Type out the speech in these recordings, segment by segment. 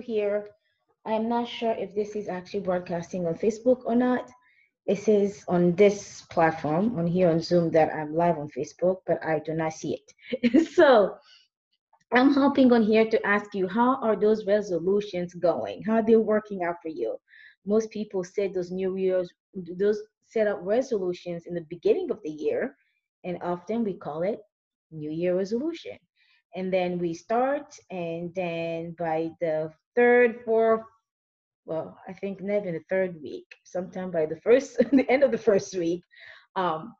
here. I'm not sure if this is actually broadcasting on Facebook or not. It says on this platform, on here on Zoom, that I'm live on Facebook, but I do not see it. so I'm hopping on here to ask you, how are those resolutions going? How are they working out for you? Most people set those New Year's, those set up resolutions in the beginning of the year, and often we call it New Year resolution. And then we start, and then by the third, fourth, well, I think never in the third week, sometime by the first, the end of the first week, um,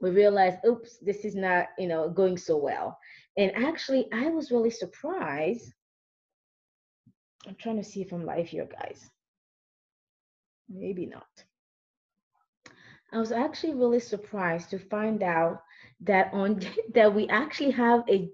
we realized, oops, this is not, you know, going so well. And actually, I was really surprised. I'm trying to see if I'm live here, guys. Maybe not. I was actually really surprised to find out that on that we actually have a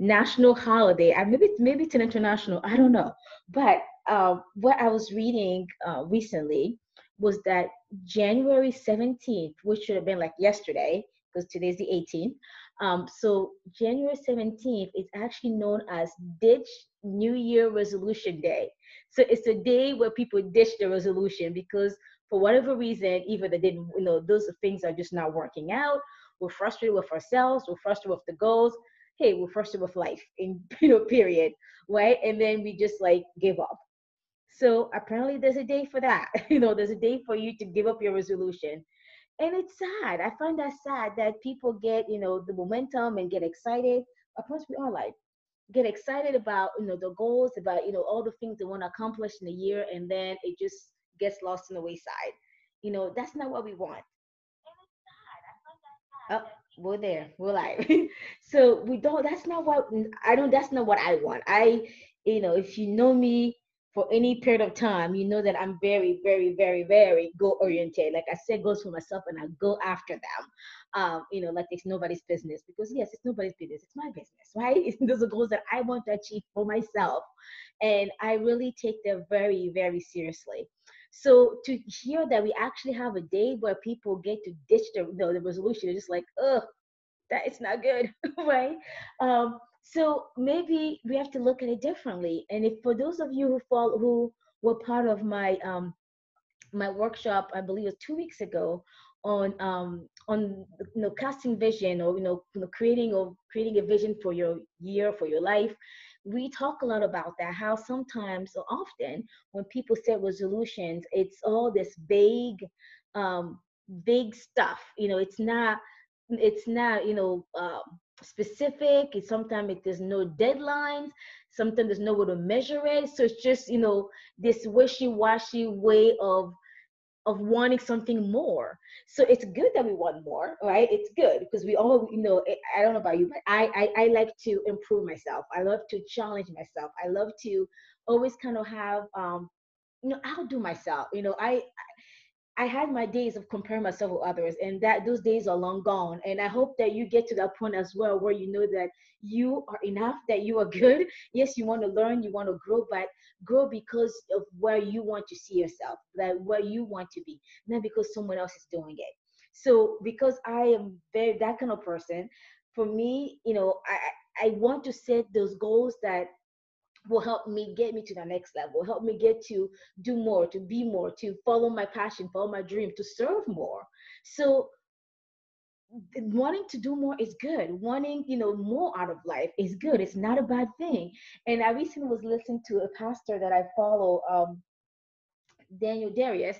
national holiday. And maybe maybe it's an international. I don't know. But uh, what I was reading uh, recently was that January 17th, which should have been like yesterday, because today's the 18th. Um, so January 17th is actually known as Ditch New Year Resolution Day. So it's a day where people ditch the resolution because for whatever reason, either they didn't, you know, those things are just not working out. We're frustrated with ourselves. We're frustrated with the goals. Hey, we're frustrated with life in, you know, period, right? And then we just like give up. So apparently there's a day for that. you know, there's a day for you to give up your resolution. And it's sad. I find that sad that people get, you know, the momentum and get excited. Of course, we all like get excited about, you know, the goals, about, you know, all the things they want to accomplish in a year, and then it just gets lost in the wayside. You know, that's not what we want. Oh, we're there. We're live. so we don't. That's not what I don't. That's not what I want. I, you know, if you know me, for any period of time, you know that I'm very, very, very, very goal oriented. Like I said, goals for myself and I go after them. Um, you know, like it's nobody's business because yes, it's nobody's business. It's my business, right? Those are goals that I want to achieve for myself. And I really take them very, very seriously. So to hear that we actually have a day where people get to ditch the, know, the resolution, they're just like, ugh, that it's not good, right? Um, so maybe we have to look at it differently. And if for those of you who fall who were part of my um my workshop, I believe it was two weeks ago on um on you know casting vision or you know, you know creating or creating a vision for your year for your life we talk a lot about that how sometimes or often when people set resolutions it's all this vague um stuff you know it's not it's not you know uh, specific. Sometimes it, there's no deadlines. Sometimes there's no way to measure it. So it's just you know this wishy-washy way of of wanting something more. So it's good that we want more, right? It's good because we all, you know, I don't know about you, but I, I, I like to improve myself. I love to challenge myself. I love to always kind of have, um, you know, outdo myself. You know, I, I had my days of comparing myself with others, and that those days are long gone. And I hope that you get to that point as well, where you know that you are enough, that you are good. Yes, you want to learn, you want to grow, but grow because of where you want to see yourself, that where you want to be, not because someone else is doing it. So, because I am very that kind of person, for me, you know, I I want to set those goals that will help me get me to the next level, help me get to do more, to be more, to follow my passion, follow my dream, to serve more. So wanting to do more is good. Wanting, you know, more out of life is good. It's not a bad thing. And I recently was listening to a pastor that I follow, um, Daniel Darius,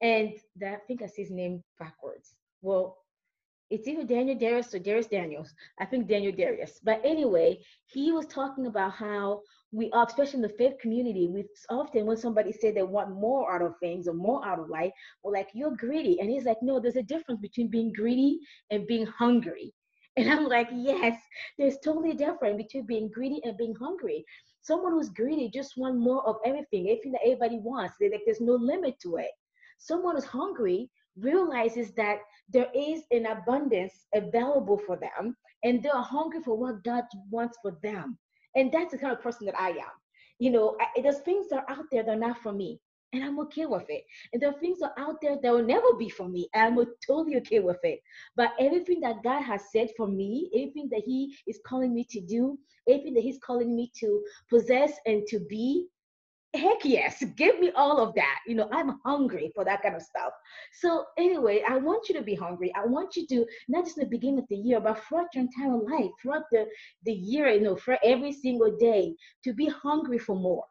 and that I think I see his name backwards. Well, it's either Daniel Darius or Dharius Daniels. I think Daniel Darius. But anyway, he was talking about how we are, especially in the faith community, we often when somebody say they want more out of things or more out of life, we're like, you're greedy. And he's like, no, there's a difference between being greedy and being hungry. And I'm like, yes, there's totally different between being greedy and being hungry. Someone who's greedy just want more of everything, everything that everybody wants. They like there's no limit to it. Someone who's hungry realizes that there is an abundance available for them and they're hungry for what God wants for them. And that's the kind of person that I am. You know, I, there's things that are out there that are not for me. and I'm okay with it. And there are things that are out there that will never be for me. And I'm totally okay with it. But everything that God has said for me, everything that He is calling me to do, everything that He's calling me to possess and to be, heck yes, give me all of that. You know, I'm hungry for that kind of stuff. So anyway, I want you to be hungry. I want you to not just in the beginning of the year, but throughout your entire life, throughout the, the year, you know, for every single day, to be hungry for more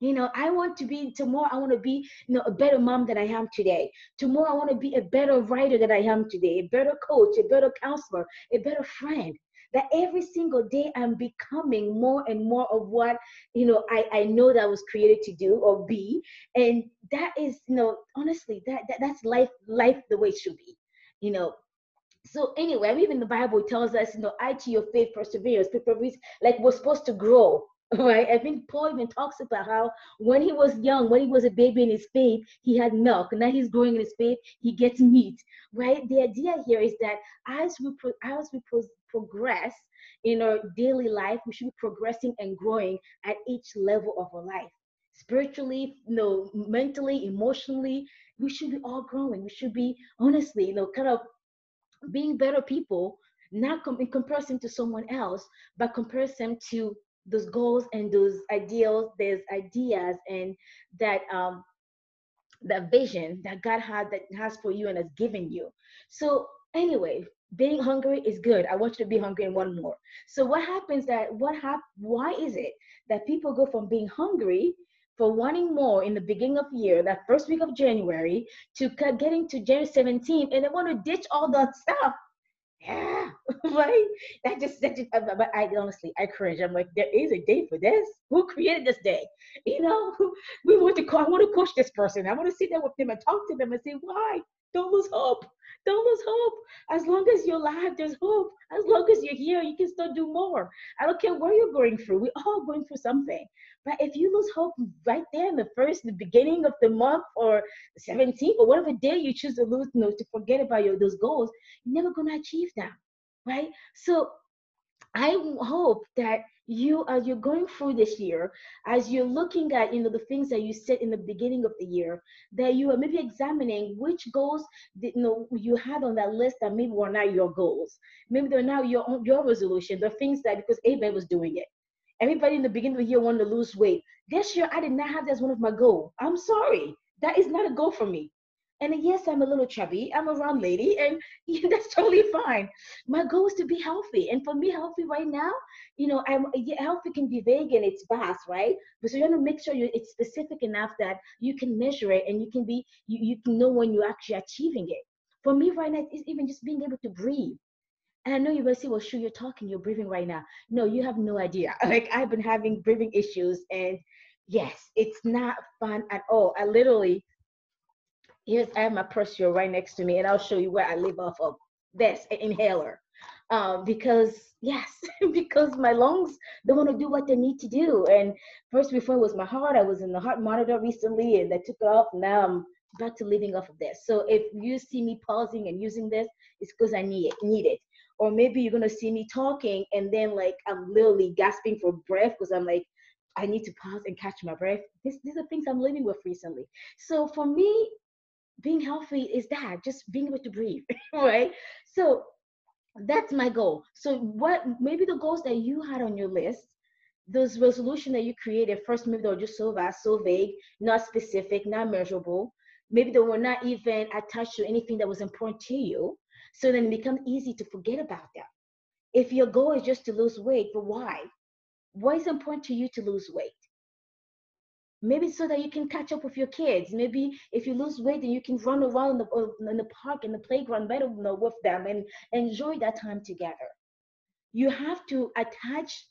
you know, I want to be tomorrow. I want to be, you know, a better mom than I am today. Tomorrow, I want to be a better writer than I am today, a better coach, a better counselor, a better friend. That every single day I'm becoming more and more of what you know I, I know that I was created to do or be, and that is you know honestly that, that that's life life the way it should be, you know so anyway, i even the Bible tells us, you know, I to your faith perseverance, like we're supposed to grow right? I think Paul even talks about how when he was young, when he was a baby in his faith, he had milk. Now he's growing in his faith, he gets meat, right? The idea here is that as we pro- as we pro- progress in our daily life, we should be progressing and growing at each level of our life. Spiritually, you know, mentally, emotionally, we should be all growing. We should be honestly, you know, kind of being better people, not com- in comparison to someone else, but comparison to those goals and those ideals, there's ideas and that um that vision that God had that has for you and has given you. So anyway, being hungry is good. I want you to be hungry and want more. So what happens that what hap- why is it that people go from being hungry for wanting more in the beginning of year, that first week of January, to getting to January 17 and they want to ditch all that stuff yeah, right? That just, that just, but I honestly, I cringe. I'm like, there is a day for this. Who created this day? You know, we want to call, I want to push this person. I want to sit there with them and talk to them and say, why? Don't lose hope. Don't lose hope. As long as you're alive, there's hope. As long as you're here, you can still do more. I don't care what you're going through. We're all going through something. But if you lose hope right there in the first, the beginning of the month or the 17th or whatever day you choose to lose, you know, to forget about your those goals, you're never gonna achieve them, right? So I hope that you, as you're going through this year, as you're looking at, you know, the things that you set in the beginning of the year, that you are maybe examining which goals that, you know you had on that list that maybe were not your goals. Maybe they're now your your resolution. The things that because Abel was doing it. Everybody in the beginning of the year wanted to lose weight. This year, I did not have that as one of my goals. I'm sorry. That is not a goal for me. And yes, I'm a little chubby. I'm a round lady, and that's totally fine. My goal is to be healthy, and for me, healthy right now, you know, I'm healthy can be vague and it's vast, right? But so you want to make sure you it's specific enough that you can measure it and you can be you, you can know when you're actually achieving it. For me, right now, it's even just being able to breathe. And I know you're gonna say, well, sure, you're talking, you're breathing right now. No, you have no idea. Like I've been having breathing issues, and yes, it's not fun at all. I literally, here's I have my purse right next to me, and I'll show you where I live off of this inhaler. Um, because yes, because my lungs don't want to do what they need to do. And first, before it was my heart, I was in the heart monitor recently, and they took it off. Now I'm back to living off of this. So if you see me pausing and using this, it's because I need it. Need it or maybe you're gonna see me talking and then like I'm literally gasping for breath because I'm like I need to pause and catch my breath. This, these are things I'm living with recently. So for me, being healthy is that just being able to breathe, right? So that's my goal. So what maybe the goals that you had on your list, those resolution that you created first, maybe they were just so vast, so vague, not specific, not measurable. Maybe they were not even attached to anything that was important to you. So then it becomes easy to forget about them. If your goal is just to lose weight, but why? Why is it important to you to lose weight? Maybe so that you can catch up with your kids. Maybe if you lose weight, then you can run around in the, uh, in the park, in the playground, better with them and enjoy that time together. You have to attach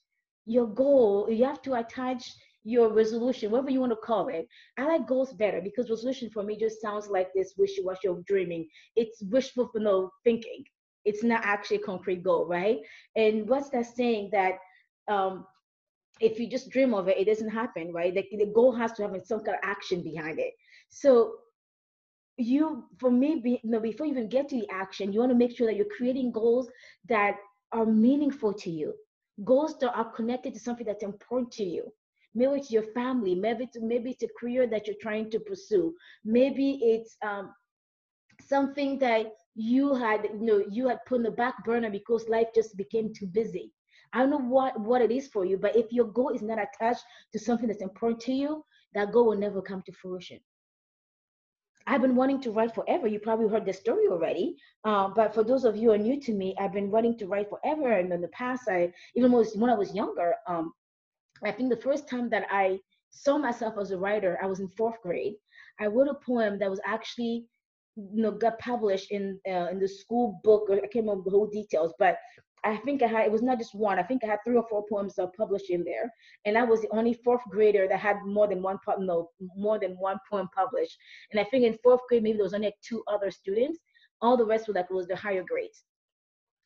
your goal, you have to attach your resolution, whatever you want to call it. I like goals better because resolution for me just sounds like this wishy-washy of dreaming. It's wishful you know, thinking. It's not actually a concrete goal, right? And what's that saying that um, if you just dream of it, it doesn't happen, right? The, the goal has to have some kind of action behind it. So you, for me, be, you know, before you even get to the action, you want to make sure that you're creating goals that are meaningful to you, goals that are connected to something that's important to you maybe it's your family maybe it's maybe it's a career that you're trying to pursue maybe it's um, something that you had you know you had put in the back burner because life just became too busy i don't know what what it is for you but if your goal is not attached to something that's important to you that goal will never come to fruition I've been wanting to write forever. You probably heard the story already. Uh, but for those of you who are new to me, I've been wanting to write forever. And in the past, I even when I was younger, um, I think the first time that I saw myself as a writer, I was in fourth grade. I wrote a poem that was actually you know got published in uh, in the school book. I can't remember the whole details, but I think I had it was not just one. I think I had three or four poems uh, published in there, and I was the only fourth grader that had more than one no more than one poem published. And I think in fourth grade maybe there was only like two other students. All the rest were like was the higher grades.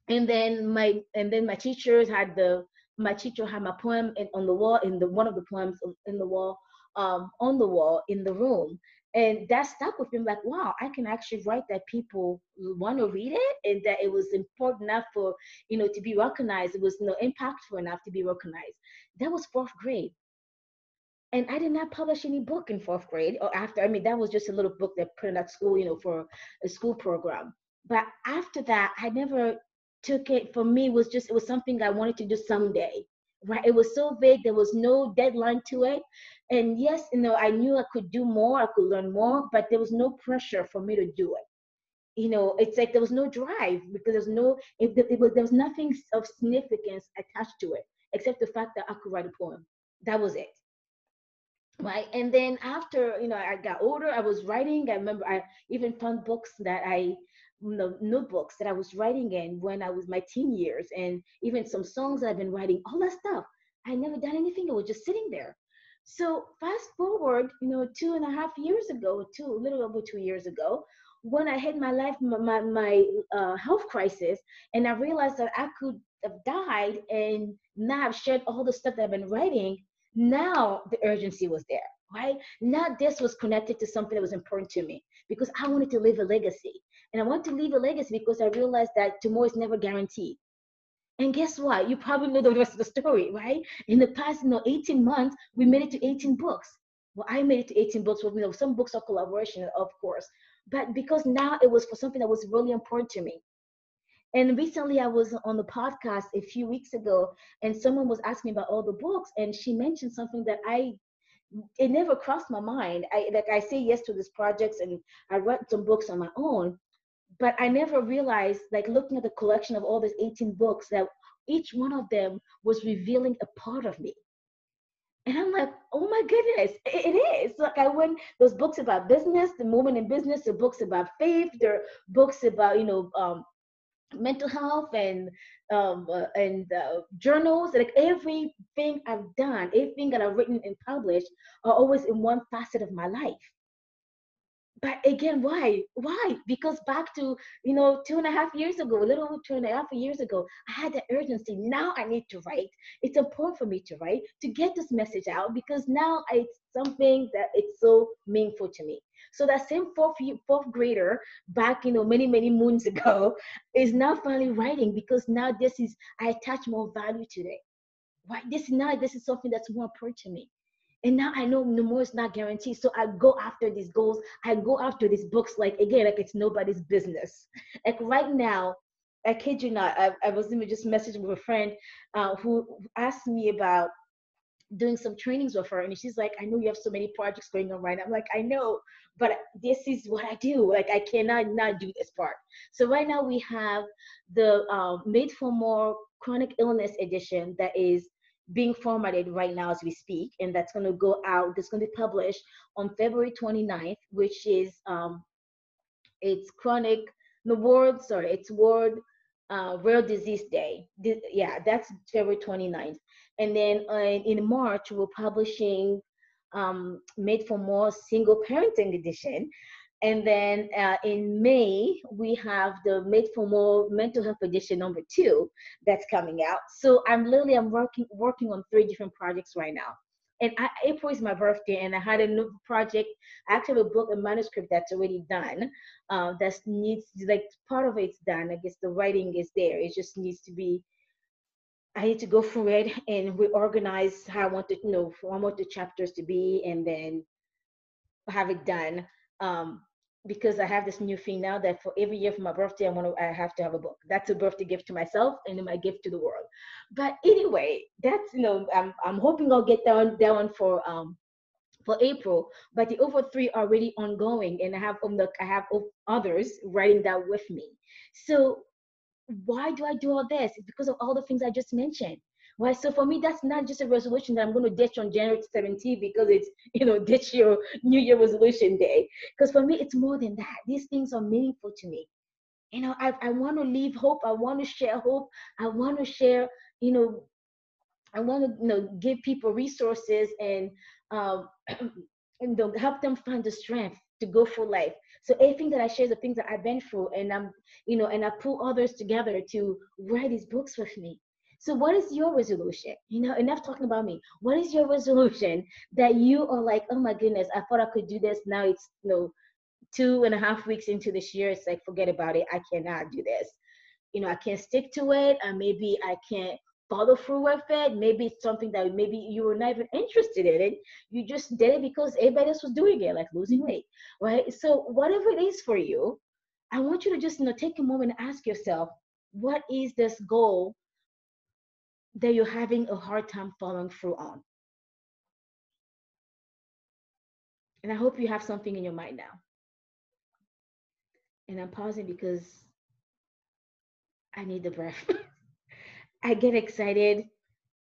And then my and then my teachers had the my teacher had my poem in, on the wall in the one of the poems in the wall um, on the wall in the room and that stuck with me. Like wow i can actually write that people want to read it and that it was important enough for you know to be recognized. It was you know impactful enough to be recognized. That was fourth grade. And i did not publish any book in fourth grade or after. I mean that was just a little book that put in at school you know for a school program. But after that i never took it. For me was just it was something i wanted to do someday right it was so vague there was no deadline to it. And yes you know i knew i could do more i could learn more but there was no pressure for me to do it. You know it's like there was no drive because there's no it, it was there was nothing of significance attached to it except the fact that i could write a poem. That was it. Right and then after you know i got older i was writing i remember i even found books that i notebooks that i was writing in when i was my teen years and even some songs that i've been writing all that stuff. I never done anything it was just sitting there. So fast forward, you know, two and a half years ago, two, a little over two years ago, when I had my life, my, my uh, health crisis, and I realized that I could have died and now I've shared all the stuff that I've been writing, now the urgency was there, right? Now this was connected to something that was important to me because I wanted to leave a legacy. And I want to leave a legacy because I realized that tomorrow is never guaranteed. And guess what? You probably know the rest of the story, right? In the past, you know, 18 months, we made it to 18 books. Well, I made it to 18 books. Well, you know, some books are collaboration, of course, but because now it was for something that was really important to me. And recently, I was on the podcast a few weeks ago, and someone was asking about all the books, and she mentioned something that I it never crossed my mind. I like I say yes to these projects, and I write some books on my own, but I never realized, like looking at the collection of all these 18 books, that each one of them was revealing a part of me. And I'm like, oh my goodness, it is. Like I went those books about business, the moment in business, the books about faith, there are books about, you know, um, mental health and um, uh, and uh, journals. Like everything I've done, everything that I've written and published are always in one facet of my life. But again why? Why? Because back to you know two and a half years ago a little two and a half years ago i had the urgency. Now i need to write. It's important for me to write to get this message out because now it's something that it's so meaningful to me so that same fourth fourth grader back you know many many moons ago is now finally writing because now this is i attach more value to it right this now this is something that's more important to me and now I know no more is not guaranteed. So I go after these goals. I go after these books like again, like it's nobody's business. Like right now, I kid you not, I, I was even just messaging with a friend uh, who asked me about doing some trainings with her and she's like i know you have so many projects going on right i'm like i know but this is what i do like i cannot not do this part so right now we have the um, made for more chronic illness edition that is being formatted right now as we speak, and that's going to go out. That's going to be published on February 29th, which is um, it's chronic. The word, sorry, it's World uh, Rare Disease Day. yeah, that's February 29th, and then uh, in March we're publishing um, Made for More Single Parenting Edition, and then uh, in May, we have the Made for More Mental Health Edition number two that's coming out. So I'm literally I'm working working on three different projects right now. And I, April is my birthday, and I had a new project. I actually have a book, a manuscript that's already done. Uh, that needs like part of it's done. I guess the writing is there. It just needs to be I need to go through it and reorganize how I want to, you know, I want the chapters to be, and then have it done. Um, because I have this new thing now that for every year for my birthday, I want to, I have to have a book. That's a birthday gift to myself and my gift to the world. But anyway, that's you know, I'm I'm hoping I'll get that one, that one for um for April. But the over three are already ongoing, and I have um, the I have others writing that with me. So why do I do all this? It's because of all the things I just mentioned. Right. So for me, that's not just a resolution that I'm going to ditch on January 17th because it's, you know, ditch your New Year resolution day. Because for me, it's more than that. These things are meaningful to me. You know, I, I want to leave hope. I want to share hope. I want to share, you know, I want to, you know, give people resources and, um, and help them find the strength to go for life. So everything that I share is the things that I've been through, and I'm, you know, and I pull others together to write these books with me. So what is your resolution? You know, enough talking about me. What is your resolution that you are like, oh my goodness, I thought I could do this. Now it's you know, two and a half weeks into this year. It's like, forget about it. I cannot do this. You know, I can't stick to it. And maybe I can't follow through with it. Maybe it's something that maybe you were not even interested in it. You just did it because everybody else was doing it, like losing weight, right? So whatever it is for you, I want you to just you know take a moment and ask yourself, what is this goal that you're having a hard time following through on. And I hope you have something in your mind now. And I'm pausing because I need the breath. I get excited,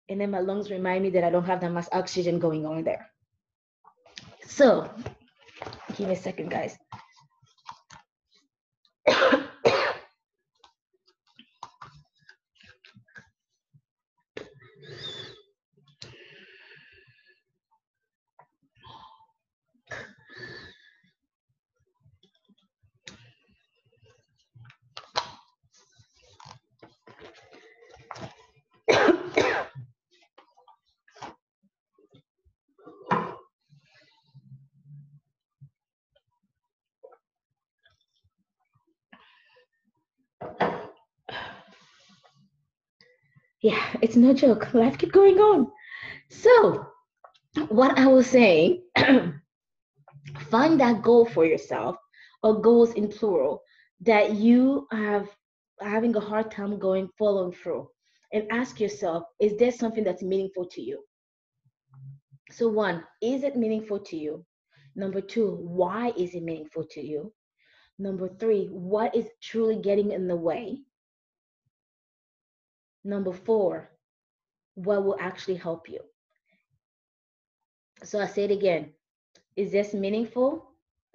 and then my lungs remind me that I don't have that much oxygen going on there. So, give me a second, guys. Yeah, it's no joke. Life keep going on. So, what I was saying, find that goal for yourself, or goals in plural, that you have having a hard time going following through, and ask yourself, is there something that's meaningful to you? So, one, is it meaningful to you? Number two, why is it meaningful to you? Number three, what is truly getting in the way? Number four, what will actually help you? So I say it again. Is this meaningful?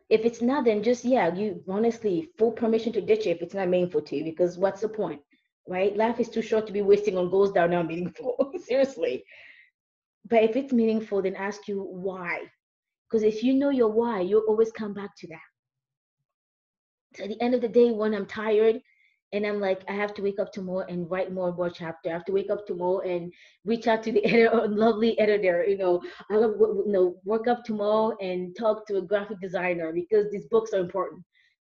If it's not, then just, yeah, you honestly, full permission to ditch it if it's not meaningful to you, because what's the point, right? Life is too short to be wasting on goals that are not meaningful. Seriously. But if it's meaningful, then ask you why. Because if you know your why, you'll always come back to that. So at the end of the day, when I'm tired, and I'm like, I have to wake up tomorrow and write more more chapter. I have to wake up tomorrow and reach out to the editor, lovely editor. You know, I you know work up tomorrow and talk to a graphic designer because these books are important.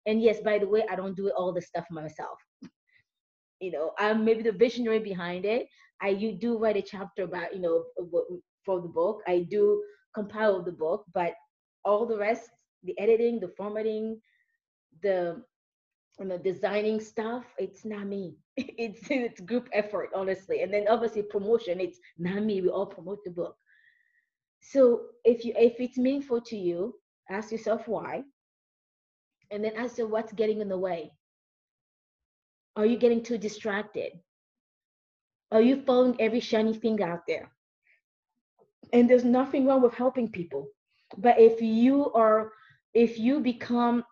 And yes, by the way, I don't do all this stuff myself. You know, I'm maybe the visionary behind it. I you do write a chapter about you know for the book. I do compile the book, but all the rest, the editing, the formatting, the you know designing stuff it's not me. It's it's group effort honestly. And then obviously promotion it's not me we all promote the book. So if you if it's meaningful to you ask yourself why and then ask yourself what's getting in the way. Are you getting too distracted? Are you following every shiny thing out there? And there's nothing wrong with helping people but if you are if you become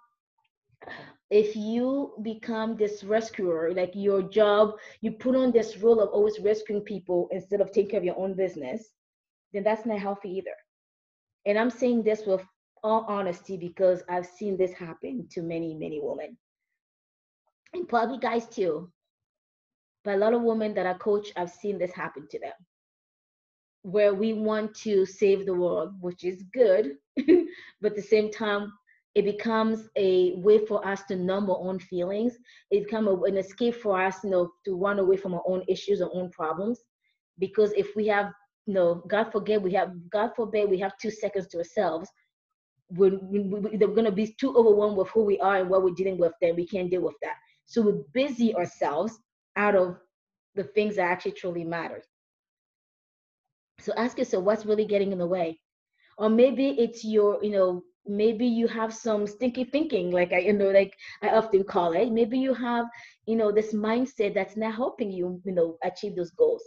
if you become this rescuer, like your job, you put on this role of always rescuing people instead of taking care of your own business, then that's not healthy either. And I'm saying this with all honesty because I've seen this happen to many, many women. And probably guys too. But a lot of women that I coach, I've seen this happen to them. Where we want to save the world, which is good, but at the same time, it becomes a way for us to numb our own feelings. It becomes an escape for us, you know, to run away from our own issues, our own problems. because if we have you know god forbid we have god forbid we have two seconds to ourselves we're, we're going to be too overwhelmed with who we are and what we're dealing with then we can't deal with that so we busy ourselves out of the things that actually truly matter so ask yourself what's really getting in the way or maybe it's your you know maybe you have some stinky thinking like i you know like i often call it. Maybe you have you know this mindset that's not helping you you know achieve those goals.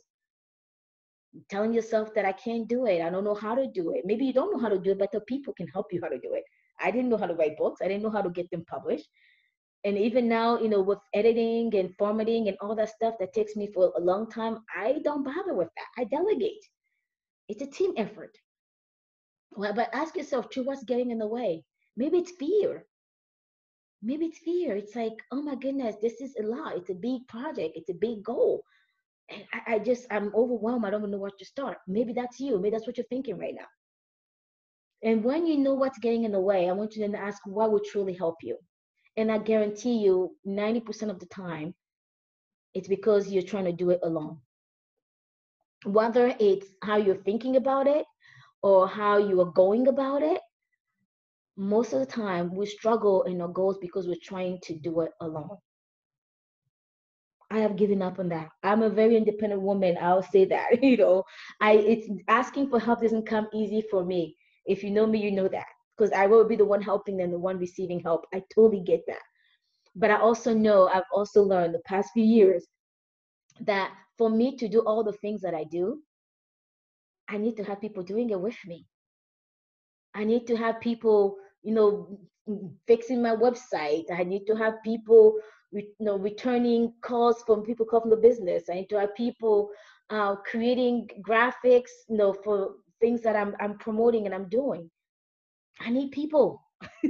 Telling yourself that i can't do it i don't know how to do it. Maybe you don't know how to do it but the people can help you how to do it. I didn't know how to write books i didn't know how to get them published. And even now you know with editing and formatting and all that stuff that takes me for a long time i don't bother with that. I delegate. It's a team effort well, but ask yourself, to what's getting in the way? Maybe it's fear. Maybe it's fear. It's like, oh my goodness, this is a lot. It's a big project. It's a big goal. And I, I just, I'm overwhelmed. I don't even know where to start. Maybe that's you. Maybe that's what you're thinking right now. And when you know what's getting in the way, I want you to ask what would truly help you. And I guarantee you, 90% of the time, it's because you're trying to do it alone. Whether it's how you're thinking about it, or how you are going about it, most of the time we struggle in our goals because we're trying to do it alone. I have given up on that. I'm a very independent woman. I'll say that. You know, I it's asking for help doesn't come easy for me. If you know me, you know that. Because I will be the one helping than the one receiving help. I totally get that. But I also know I've also learned the past few years that for me to do all the things that I do, I need to have people doing it with me. I need to have people, you know, fixing my website. I need to have people, you know, returning calls from people call from the business. I need to have people uh, creating graphics, you know, for things that I'm I'm promoting and I'm doing. I need people.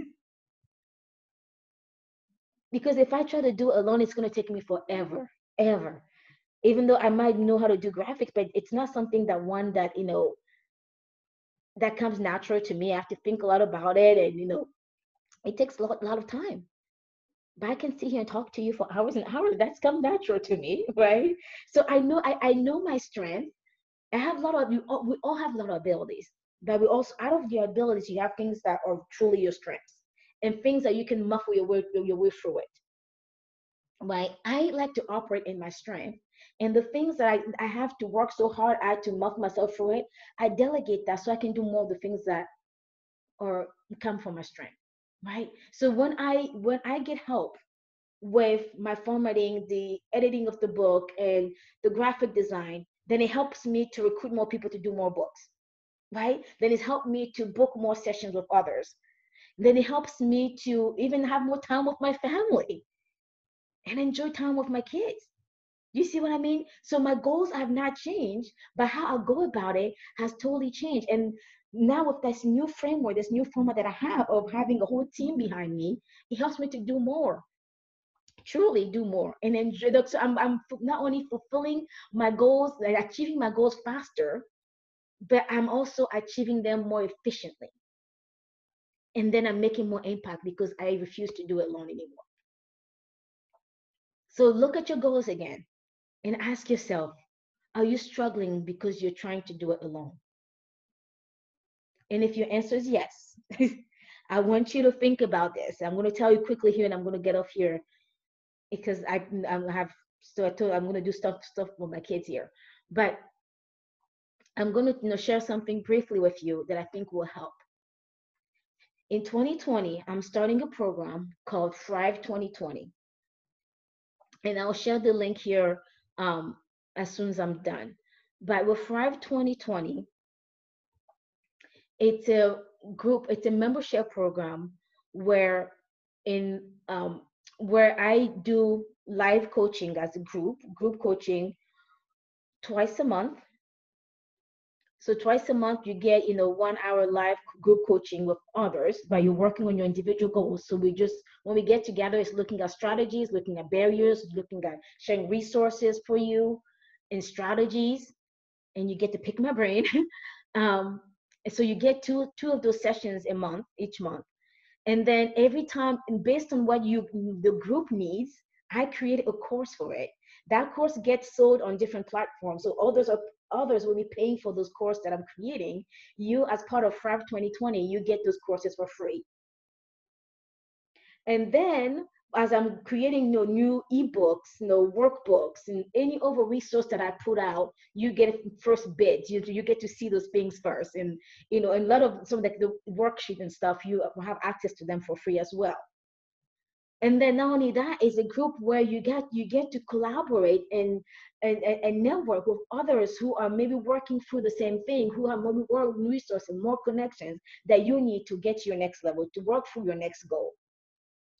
because if I try to do it alone, it's going to take me forever, ever even though I might know how to do graphics, but it's not something that one that, you know, that comes natural to me. I have to think a lot about it and, you know, it takes a lot, lot of time. But I can sit here and talk to you for hours and hours. That's come natural to me, right? So I know I, I know my strength. I have a lot of you all, we all have a lot of abilities, but we also out of your abilities, you have things that are truly your strengths and things that you can muffle your way your way through it. Right? I like to operate in my strength and the things that I, I have to work so hard at to muff myself through it, I delegate that so I can do more of the things that are come from my strength. Right. So when I when I get help with my formatting, the editing of the book and the graphic design, then it helps me to recruit more people to do more books. Right? Then it's helped me to book more sessions with others. Then it helps me to even have more time with my family and enjoy time with my kids. You see what I mean? So my goals have not changed, but how I go about it has totally changed. And now with this new framework, this new format that I have of having a whole team behind me, it helps me to do more. Truly do more. And then so I'm, I'm not only fulfilling my goals, like achieving my goals faster, but I'm also achieving them more efficiently. And then I'm making more impact because I refuse to do it alone anymore. So look at your goals again and ask yourself are you struggling because you're trying to do it alone? And if your answer is yes, I want you to think about this. I'm going to tell you quickly here, and I'm going to get off here because I I have so I told I'm going to do stuff stuff with my kids here, but I'm going to you know, share something briefly with you that I think will help. In 2020, I'm starting a program called Thrive 2020, and I'll share the link here um, as soon as I'm done. But with Thrive 2020, it's a group, it's a membership program where in um, where I do live coaching as a group, group coaching twice a month. So twice a month you get, you know, one hour live group coaching with others, but you're working on your individual goals. So we just when we get together, it's looking at strategies, looking at barriers, looking at sharing resources for you and strategies, and you get to pick my brain. um, so you get two two of those sessions a month, each month. And then every time, and based on what you the group needs, I create a course for it. That course gets sold on different platforms. So others are others will be paying for those courses that I'm creating, you as part of Thrive 2020, you get those courses for free. And then as I'm creating you know, new ebooks, you know, workbooks, and any other resource that I put out, you get first bid. You, you get to see those things first, and you know, and a lot of some of the, the worksheet and stuff, you have access to them for free as well. And then not only that is a group where you get you get to collaborate and and, and network with others who are maybe working through the same thing, who have more resources, more connections that you need to get to your next level, to work through your next goal.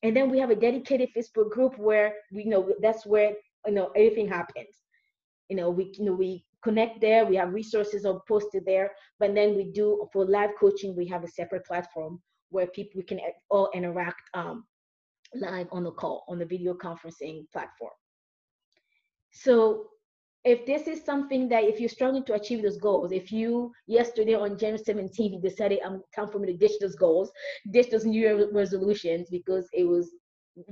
And then we have a dedicated facebook group where we you know that's where you know everything happens. You know we you know we connect there we have resources are posted there but then we do for live coaching we have a separate platform where people we can all interact um, live on the call on the video conferencing platform so if this is something that if you're struggling to achieve those goals, if you yesterday on January 17th you decided I'm time for me to ditch those goals, ditch those New Year resolutions because it was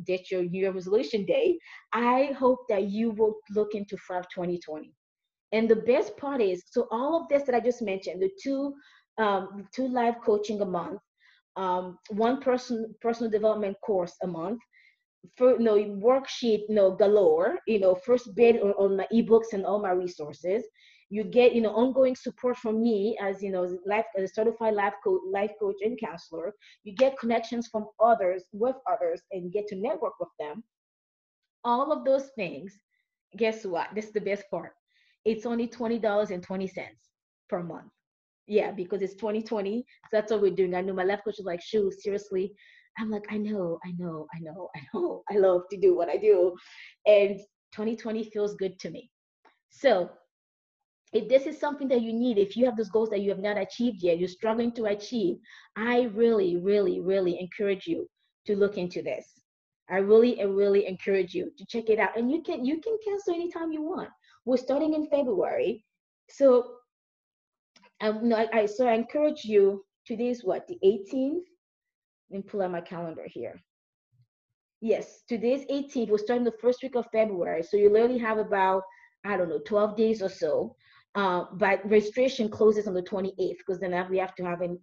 ditch your New Year resolution day, I hope that you will look into Thrive 2020. And the best part is, so all of this that I just mentioned, the two um, two live coaching a month, um, one person personal development course a month, for you know worksheet you know galore you know first bid on, on my ebooks and all my resources. You get you know ongoing support from me as you know life as a certified life coach life coach and counselor. You get connections from others with others and get to network with them. All of those things guess what? This is the best part. It's only $20.20 per month yeah because it's 2020 so that's what we're doing i know my life coach is like shoo seriously I'm like, I know, I know, I know, I know. I love to do what I do. And 2020 feels good to me. So if this is something that you need, if you have those goals that you have not achieved yet, you're struggling to achieve, I really, really, really encourage you to look into this. I really, really encourage you to check it out. And you can you can cancel anytime you want. We're starting in February. So um, I, I so I encourage you. Today's what the 18th. Let me pull out my calendar here. Yes, today's 18th. We're starting the first week of February. So you literally have about, I don't know, 12 days or so. Uh, but registration closes on the 28th because then we have to have, an,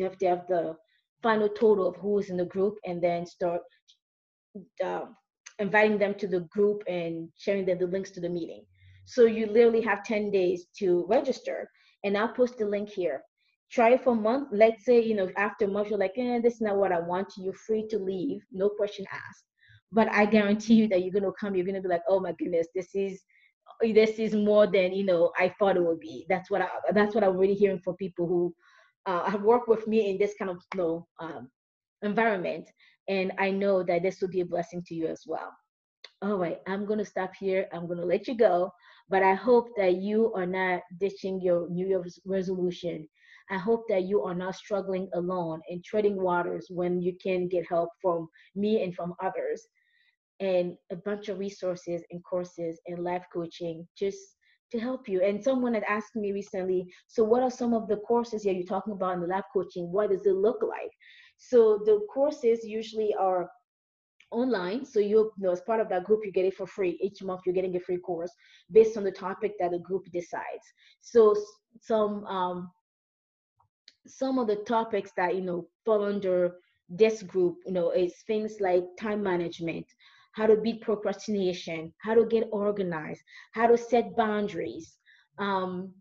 have to have the final total of who is in the group and then start uh, inviting them to the group and sharing them the links to the meeting. So you literally have 10 days to register. And I'll post the link here try it for a month. Let's say, you know, after a month, you're like, eh, this is not what I want. You're free to leave, no question asked. But I guarantee you that you're gonna come, you're gonna be like, oh my goodness, this is this is more than you know I thought it would be. That's what I that's what I'm really hearing from people who uh, have worked with me in this kind of you know, um, environment, and I know that this will be a blessing to you as well. All right, I'm gonna stop here. I'm gonna let you go, but I hope that you are not ditching your New Year's resolution I hope that you are not struggling alone and treading waters when you can get help from me and from others and a bunch of resources and courses and life coaching just to help you. And someone had asked me recently, so what are some of the courses that you're talking about in the life coaching? What does it look like? So the courses usually are online. So you, you know, as part of that group, you get it for free. Each month you're getting a free course based on the topic that the group decides. So some um, some of the topics that you know fall under this group you know is things like time management how to beat procrastination how to get organized how to set boundaries um,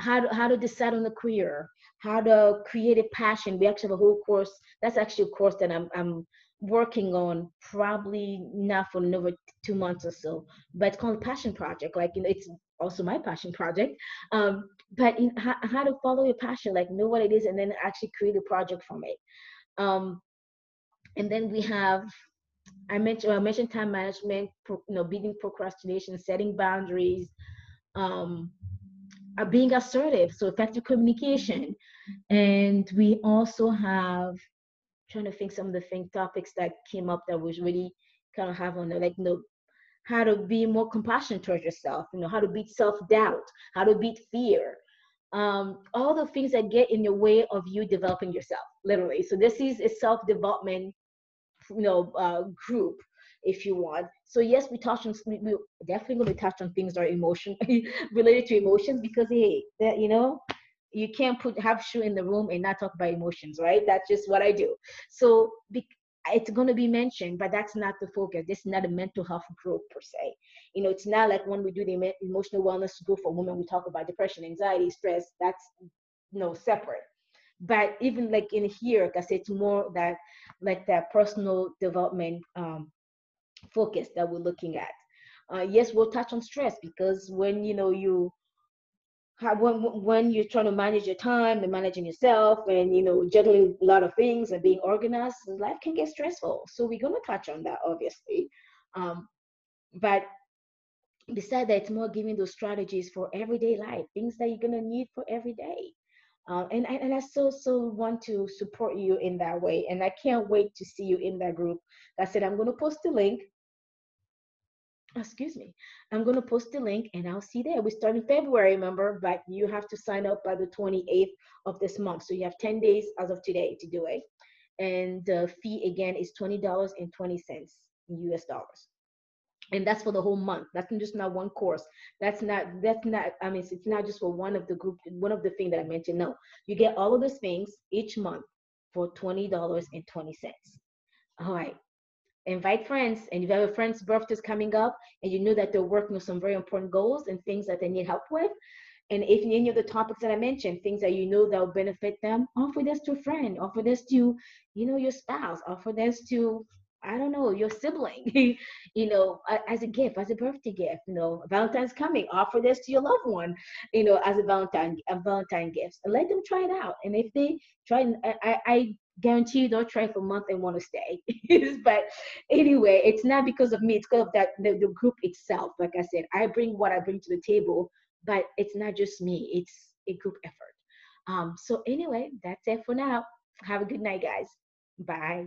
how to, how to decide on a career how to create a passion we actually have a whole course that's actually a course that i'm, I'm working on probably not for another two months or so but it's called passion project like you know it's also my passion project um, but in, how, how, to follow your passion like know what it is and then actually create a project from it. Um, and then we have i mentioned i mentioned time management you know beating procrastination setting boundaries um, uh, being assertive so effective communication. And we also have trying to think some of the thing topics that came up that was really kind of have on there like you know how to be more compassionate towards yourself, you know, how to beat self-doubt, how to beat fear, um, all the things that get in your way of you developing yourself, literally. So this is a self-development, you know, uh, group. if you want. So yes, we touch on we, we definitely going to touch on things that are emotion related to emotions because hey, that you know, you can't put have shoe in the room and not talk about emotions, right? That's just what I do. So be, it's going to be mentioned, but that's not the focus. This is not a mental health group per se. You know, it's not like when we do the emotional wellness group for women, we talk about depression, anxiety, stress. That's you know separate. But even like in here, like I said, it's more that like that personal development um, focus that we're looking at. Uh, yes, we'll touch on stress because when you know you when when you're trying to manage your time and managing yourself and you know juggling a lot of things and being organized life can get stressful. So we're going to touch on that obviously. Um, but besides that it's more giving those strategies for everyday life things that you're going to need for every day. Uh, and, and I so so want to support you in that way. And I can't wait to see you in that group. I said I'm going to post the link excuse me. I'm going to post the link and i'll see there. We start in february remember but you have to sign up by the 28th of this month. So you have 10 days as of today to do it. And the fee again is $20.20 in us dollars. And that's for the whole month. That's just not one course. That's not that's not i mean it's not just for one of the group one of the things that i mentioned. No. You get all of those things each month for $20.20 all right invite friends and if you have a friend's birthday is coming up and you know that they're working on some very important goals and things that they need help with and if any of the topics that i mentioned things that you know that will benefit them offer this to a friend offer this to you know your spouse offer this to i don't know your sibling you know as a gift as a birthday gift you know valentine's coming offer this to your loved one you know as a valentine a valentine gift. And let them try it out and if they try I, I guarantee you they'll try for a month and want to stay. but anyway, it's not because of me, it's because of that the, the group itself. Like I said, I bring what I bring to the table, but it's not just me, it's a group effort. Um, so anyway, that's it for now. Have a good night, guys. Bye.